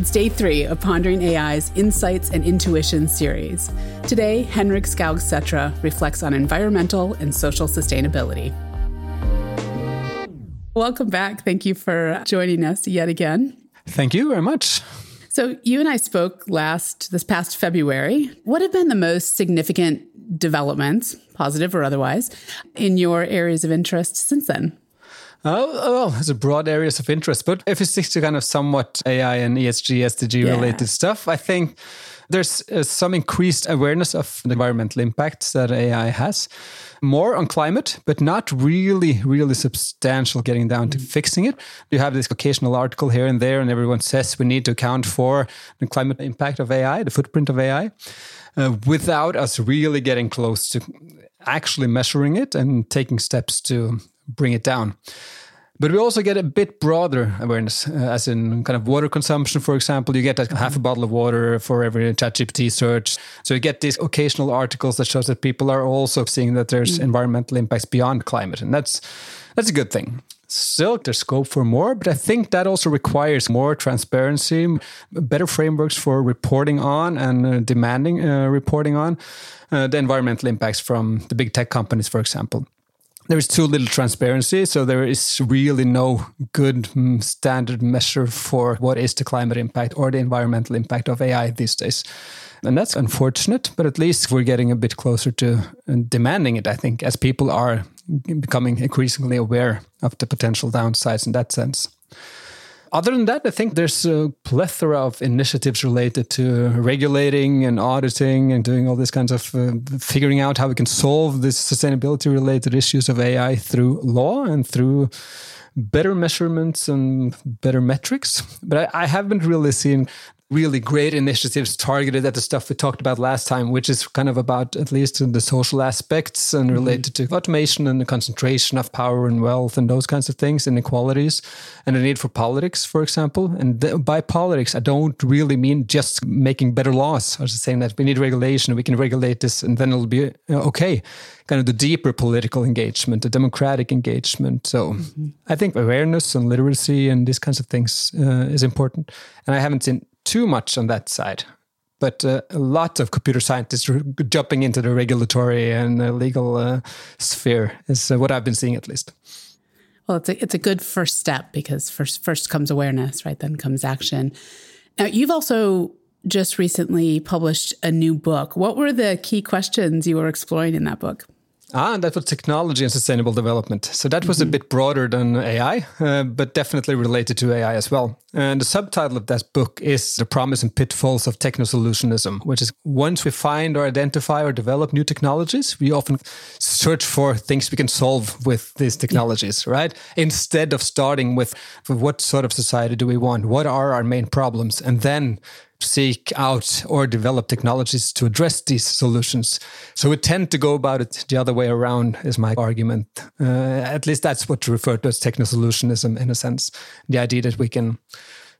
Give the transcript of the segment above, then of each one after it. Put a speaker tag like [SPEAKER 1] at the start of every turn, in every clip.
[SPEAKER 1] It's day three of Pondering AI's Insights and Intuition series. Today, Henrik Skaug Sætra reflects on environmental and social sustainability. Welcome back. Thank you for joining us yet again.
[SPEAKER 2] Thank you very much.
[SPEAKER 1] So, you and I spoke last, this past February. What have been the most significant developments, positive or otherwise, in your areas of interest since then?
[SPEAKER 2] Oh, well, there's a broad areas of interest, but if it sticks to kind of somewhat AI and ESG, SDG yeah. related stuff, I think there's uh, some increased awareness of the environmental impacts that AI has. More on climate, but not really, really substantial getting down to mm. fixing it. You have this occasional article here and there, and everyone says we need to account for the climate impact of AI, the footprint of AI, uh, without us really getting close to actually measuring it and taking steps to bring it down. But we also get a bit broader awareness, uh, as in kind of water consumption, for example. You get like half a bottle of water for every ChatGPT search. So you get these occasional articles that shows that people are also seeing that there's mm. environmental impacts beyond climate, and that's that's a good thing. Still, there's scope for more, but I think that also requires more transparency, better frameworks for reporting on and uh, demanding uh, reporting on uh, the environmental impacts from the big tech companies, for example there is too little transparency, so there is really no good mm, standard measure for what is the climate impact or the environmental impact of AI these days. And that's unfortunate, but at least we're getting a bit closer to uh, demanding it, I think, as people are becoming increasingly aware of the potential downsides in that sense. Other than that, I think there's a plethora of initiatives related to regulating and auditing and doing all these kinds of uh, figuring out how we can solve these sustainability related issues of AI through law and through better measurements and better metrics. But I, I haven't really seen really great initiatives targeted at the stuff we talked about last time, which is kind of about at least the social aspects and mm-hmm. related mm-hmm. to automation and the concentration of power and wealth and those kinds of things, inequalities, and the need for politics, for example. And by politics, I don't really mean just making better laws. I was just saying that we need regulation, we can regulate this, and then it'll be uh, okay. Kind of the deeper political engagement, the democratic engagement. So mm-hmm. I think awareness and literacy and these kinds of things uh, is important. And I haven't seen too much on that side. But uh, a lot of computer scientists jumping into the regulatory and uh, legal uh, sphere is uh, what I've been seeing at least.
[SPEAKER 1] Well, it's a, it's a good first step because first first comes awareness, right? Then comes action. Now, you've also just recently published a new book. What were the key questions you were exploring in that book?
[SPEAKER 2] Ah, that was technology and sustainable development. So that was mm-hmm. a bit broader than AI, uh, but definitely related to AI as well. And the subtitle of that book is The Promise and Pitfalls of Techno Solutionism, which is once we find or identify or develop new technologies, we often search for things we can solve with these technologies, yeah. right? Instead of starting with what sort of society do we want? What are our main problems? And then seek out or develop technologies to address these solutions. So we tend to go about it the other way around, is my argument. Uh, at least that's what referred to as techno solutionism in a sense. The idea that we can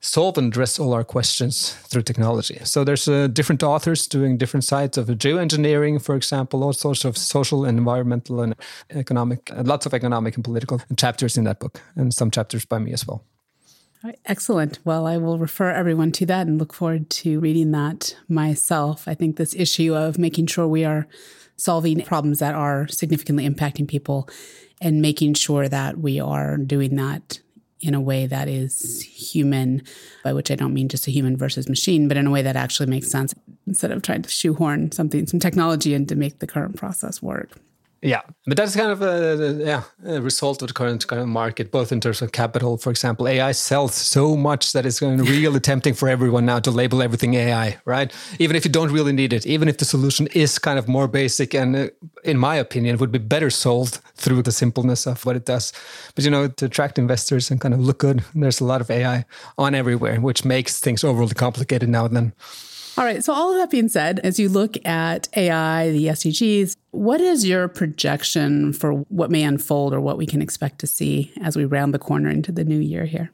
[SPEAKER 2] solve and address all our questions through technology. So there's uh, different authors doing different sides of geoengineering, for example, all sorts of social and environmental and economic, lots of economic and political chapters in that book, and some chapters by me as well.
[SPEAKER 1] Right, excellent. Well, I will refer everyone to that and look forward to reading that myself. I think this issue of making sure we are solving problems that are significantly impacting people and making sure that we are doing that in a way that is human, by which I don't mean just a human versus machine, but in a way that actually makes sense instead of trying to shoehorn something, some technology in to make the current process work.
[SPEAKER 2] Yeah, but that's kind of a, yeah a result of the current kind of market, both in terms of capital. For example, AI sells so much that it's going to be really tempting for everyone now to label everything AI, right? Even if you don't really need it, even if the solution is kind of more basic and, uh, in my opinion, would be better solved through the simpleness of what it does. But you know, to attract investors and kind of look good, there's a lot of AI on everywhere, which makes things overly complicated now. And then.
[SPEAKER 1] All right. So, all of that being said, as you look at AI, the SDGs, what is your projection for what may unfold or what we can expect to see as we round the corner into the new year here?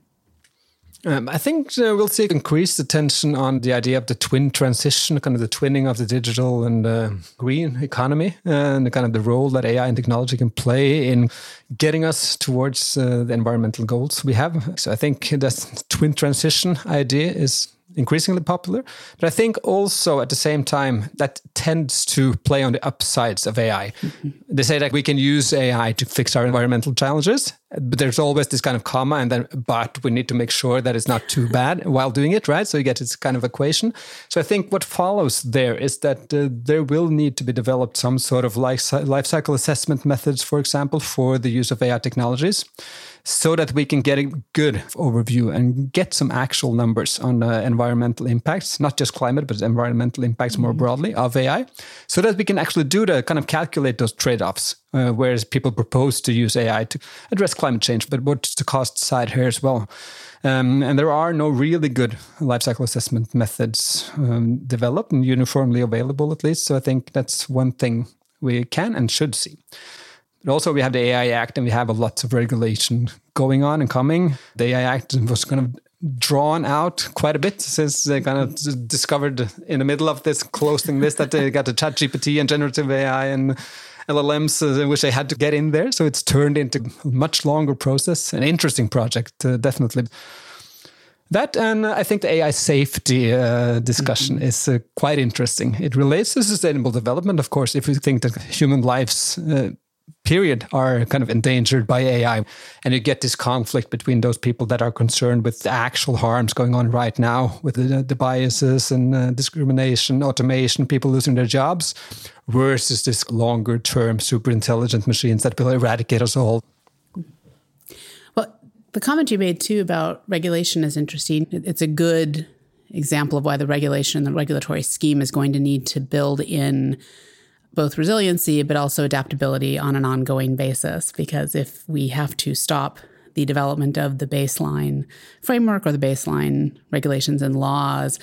[SPEAKER 2] Um, I think uh, we'll see increased attention on the idea of the twin transition, kind of the twinning of the digital and uh, green economy, and the kind of the role that AI and technology can play in getting us towards uh, the environmental goals we have. So I think that twin transition idea is increasingly popular. But I think also at the same time that tends to play on the upsides of AI. Mm-hmm. They say that we can use AI to fix our environmental challenges, but there's always this kind of comma and then but we need to make sure that it's not too bad while doing it, right? So you get this kind of equation. So I think what follows there is that uh, there will need to be developed some sort of life, life cycle assessment methods, for example, for the use of AI technologies so that we can get a good overview and get some actual numbers on uh, environmental impacts, not just climate, but environmental impacts more mm-hmm. broadly of AI, so that we can actually do the kind of calculate those trade offs. Uh, whereas people propose to use AI to address climate change, but what's the cost side here as well? Um, and there are no really good life cycle assessment methods um, developed and uniformly available, at least. So I think that's one thing we can and should see. Also, we have the AI Act and we have a lot of regulation going on and coming. The AI Act was kind of drawn out quite a bit since they kind of discovered in the middle of this closing list that they got the ChatGPT and generative AI and LLMs, uh, which they had to get in there. So it's turned into a much longer process, an interesting project, uh, definitely. That and uh, I think the AI safety uh, discussion mm-hmm. is uh, quite interesting. It relates to sustainable development, of course. If we think that human lives uh, period are kind of endangered by AI. And you get this conflict between those people that are concerned with the actual harms going on right now with the, the biases and uh, discrimination, automation, people losing their jobs, versus this longer term super intelligent machines that will eradicate us all.
[SPEAKER 1] Well, the comment you made too about regulation is interesting. It's a good example of why the regulation and the regulatory scheme is going to need to build in both resiliency but also adaptability on an ongoing basis. Because if we have to stop the development of the baseline framework or the baseline regulations and laws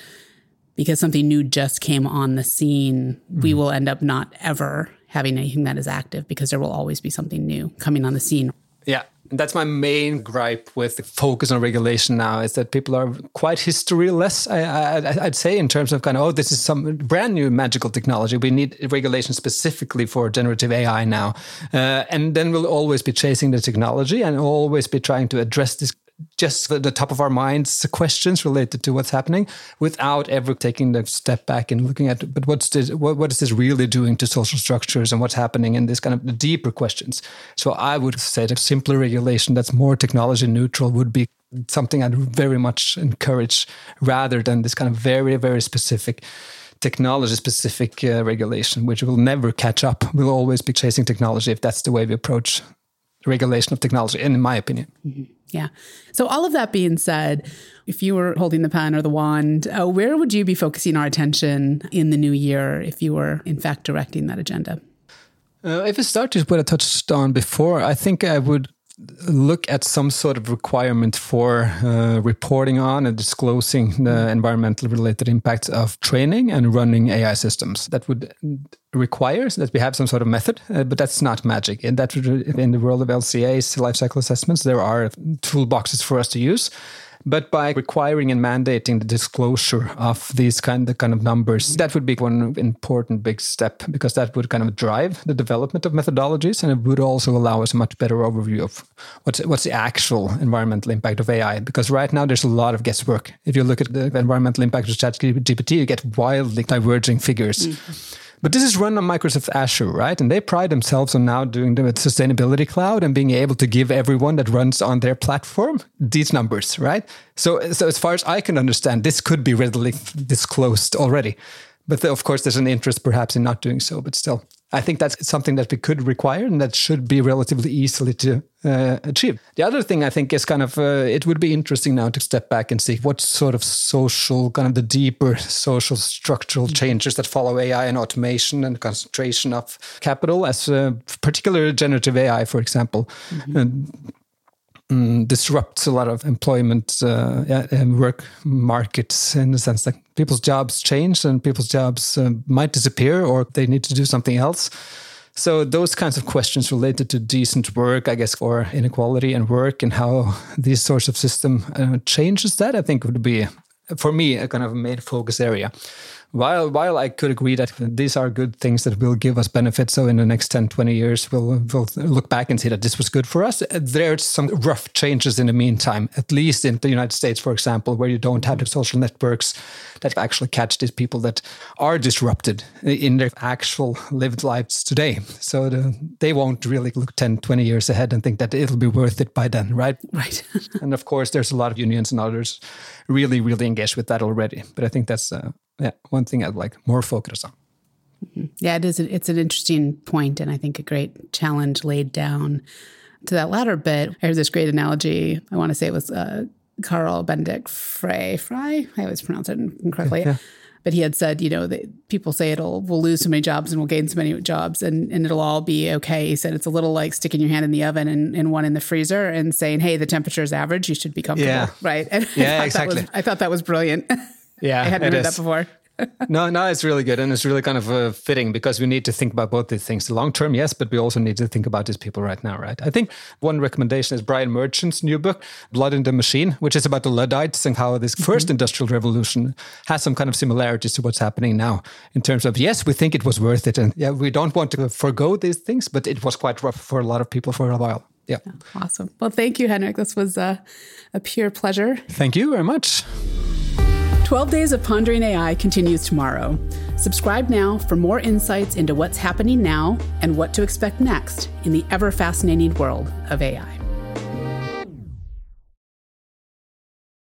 [SPEAKER 1] because something new just came on the scene, mm-hmm. we will end up not ever having anything that is active because there will always be something new coming on the scene.
[SPEAKER 2] Yeah, that's my main gripe with the focus on regulation now is that people are quite historyless. I, would say in terms of kind of oh, this is some brand new magical technology. We need regulation specifically for generative AI now, uh, and then we'll always be chasing the technology and always be trying to address this just the top of our minds questions related to what's happening without ever taking the step back and looking at but what's this what, what is this really doing to social structures and what's happening in this kind of deeper questions? So i would say that simpler regulation that's more technology neutral would be something i'd very much encourage rather than this kind of very very specific technology specific uh, regulation which will never catch up. We'll always be chasing technology if that's the way we approach regulation of technology in my opinion. Mm-hmm.
[SPEAKER 1] Yeah. So, all of that being said, if you were holding the pen or the wand, uh, where would you be focusing our attention in the new year if you were, in fact, directing that agenda?
[SPEAKER 2] Uh, if it start with what I touched on before, I think I would look at some sort of requirement for uh, reporting on and disclosing the environmental related impacts of training and running AI systems. That would require that we have some sort of method, uh, but that's not magic. And that in the world of LCA's life cycle assessments, there are toolboxes for us to use. But by requiring and mandating the disclosure of these kind of kind of numbers, that would be one important big step because that would kind of drive the development of methodologies and it would also allow us a much better overview of what's what's the actual environmental impact of AI. Because right now there's a lot of guesswork. If you look at the environmental impact of ChatGPT, you get wildly diverging figures. Mm-hmm. But this is run on Microsoft Azure, right? And they pride themselves on now doing the sustainability cloud and being able to give everyone that runs on their platform these numbers, right? So, so as far as I can understand, this could be readily disclosed already. But of course, there's an interest perhaps in not doing so, but still. I think that's something that we could require and that should be relatively easily to uh, achieve. The other thing I think is kind of uh, it would be interesting now to step back and see what sort of social, kind of the deeper social structural mm-hmm. changes that follow AI and automation and concentration of capital, as uh, particular generative AI, for example. Mm-hmm um, disrupts a lot of employment uh, and work markets in the sense that people's jobs change and people's jobs uh, might disappear or they need to do something else. So those kinds of questions related to decent work, I guess, or inequality and work and how these sorts of system uh, changes that, I think would be, for me, a kind of main focus area while while I could agree that these are good things that will give us benefits, so in the next 10, 20 years, we'll, we'll look back and see that this was good for us. There's some rough changes in the meantime, at least in the United States, for example, where you don't have the social networks that actually catch these people that are disrupted in their actual lived lives today. So the, they won't really look 10, 20 years ahead and think that it'll be worth it by then, right?
[SPEAKER 1] Right.
[SPEAKER 2] and of course, there's a lot of unions and others really, really engaged with that already. But I think that's uh, yeah, one thing I'd like more focus on.
[SPEAKER 1] Mm-hmm. Yeah, it is. It's an interesting point, and I think a great challenge laid down to that latter bit. I heard this great analogy. I want to say it was uh, Carl Benedikt Frey. Frey, I always pronounce it incorrectly. Yeah, yeah. But he had said, you know, that people say it'll we'll lose so many jobs and we'll gain so many jobs and, and it'll all be okay. He said it's a little like sticking your hand in the oven and, and one in the freezer and saying, hey, the temperature is average. You should be comfortable. Yeah. Right. And
[SPEAKER 2] yeah, I exactly.
[SPEAKER 1] Was, I thought that was brilliant.
[SPEAKER 2] Yeah,
[SPEAKER 1] I hadn't heard is. that before.
[SPEAKER 2] no, no, it's really good. And it's really kind of uh, fitting because we need to think about both these things. The long term, yes, but we also need to think about these people right now, right? I think one recommendation is Brian Merchant's new book, Blood in the Machine, which is about the Luddites and how this 1st mm-hmm. industrial revolution has some kind of similarities to what's happening now in terms of, yes, we think it was worth it. And yeah, we don't want to forego these things, but it was quite rough for a lot of people for a while. Yeah. yeah
[SPEAKER 1] awesome. Well, thank you, Henrik. This was uh, a pure pleasure.
[SPEAKER 2] Thank you very much.
[SPEAKER 1] 12 Days of Pondering AI continues tomorrow. Subscribe now for more insights into what's happening now and what to expect next in the ever fascinating world of AI.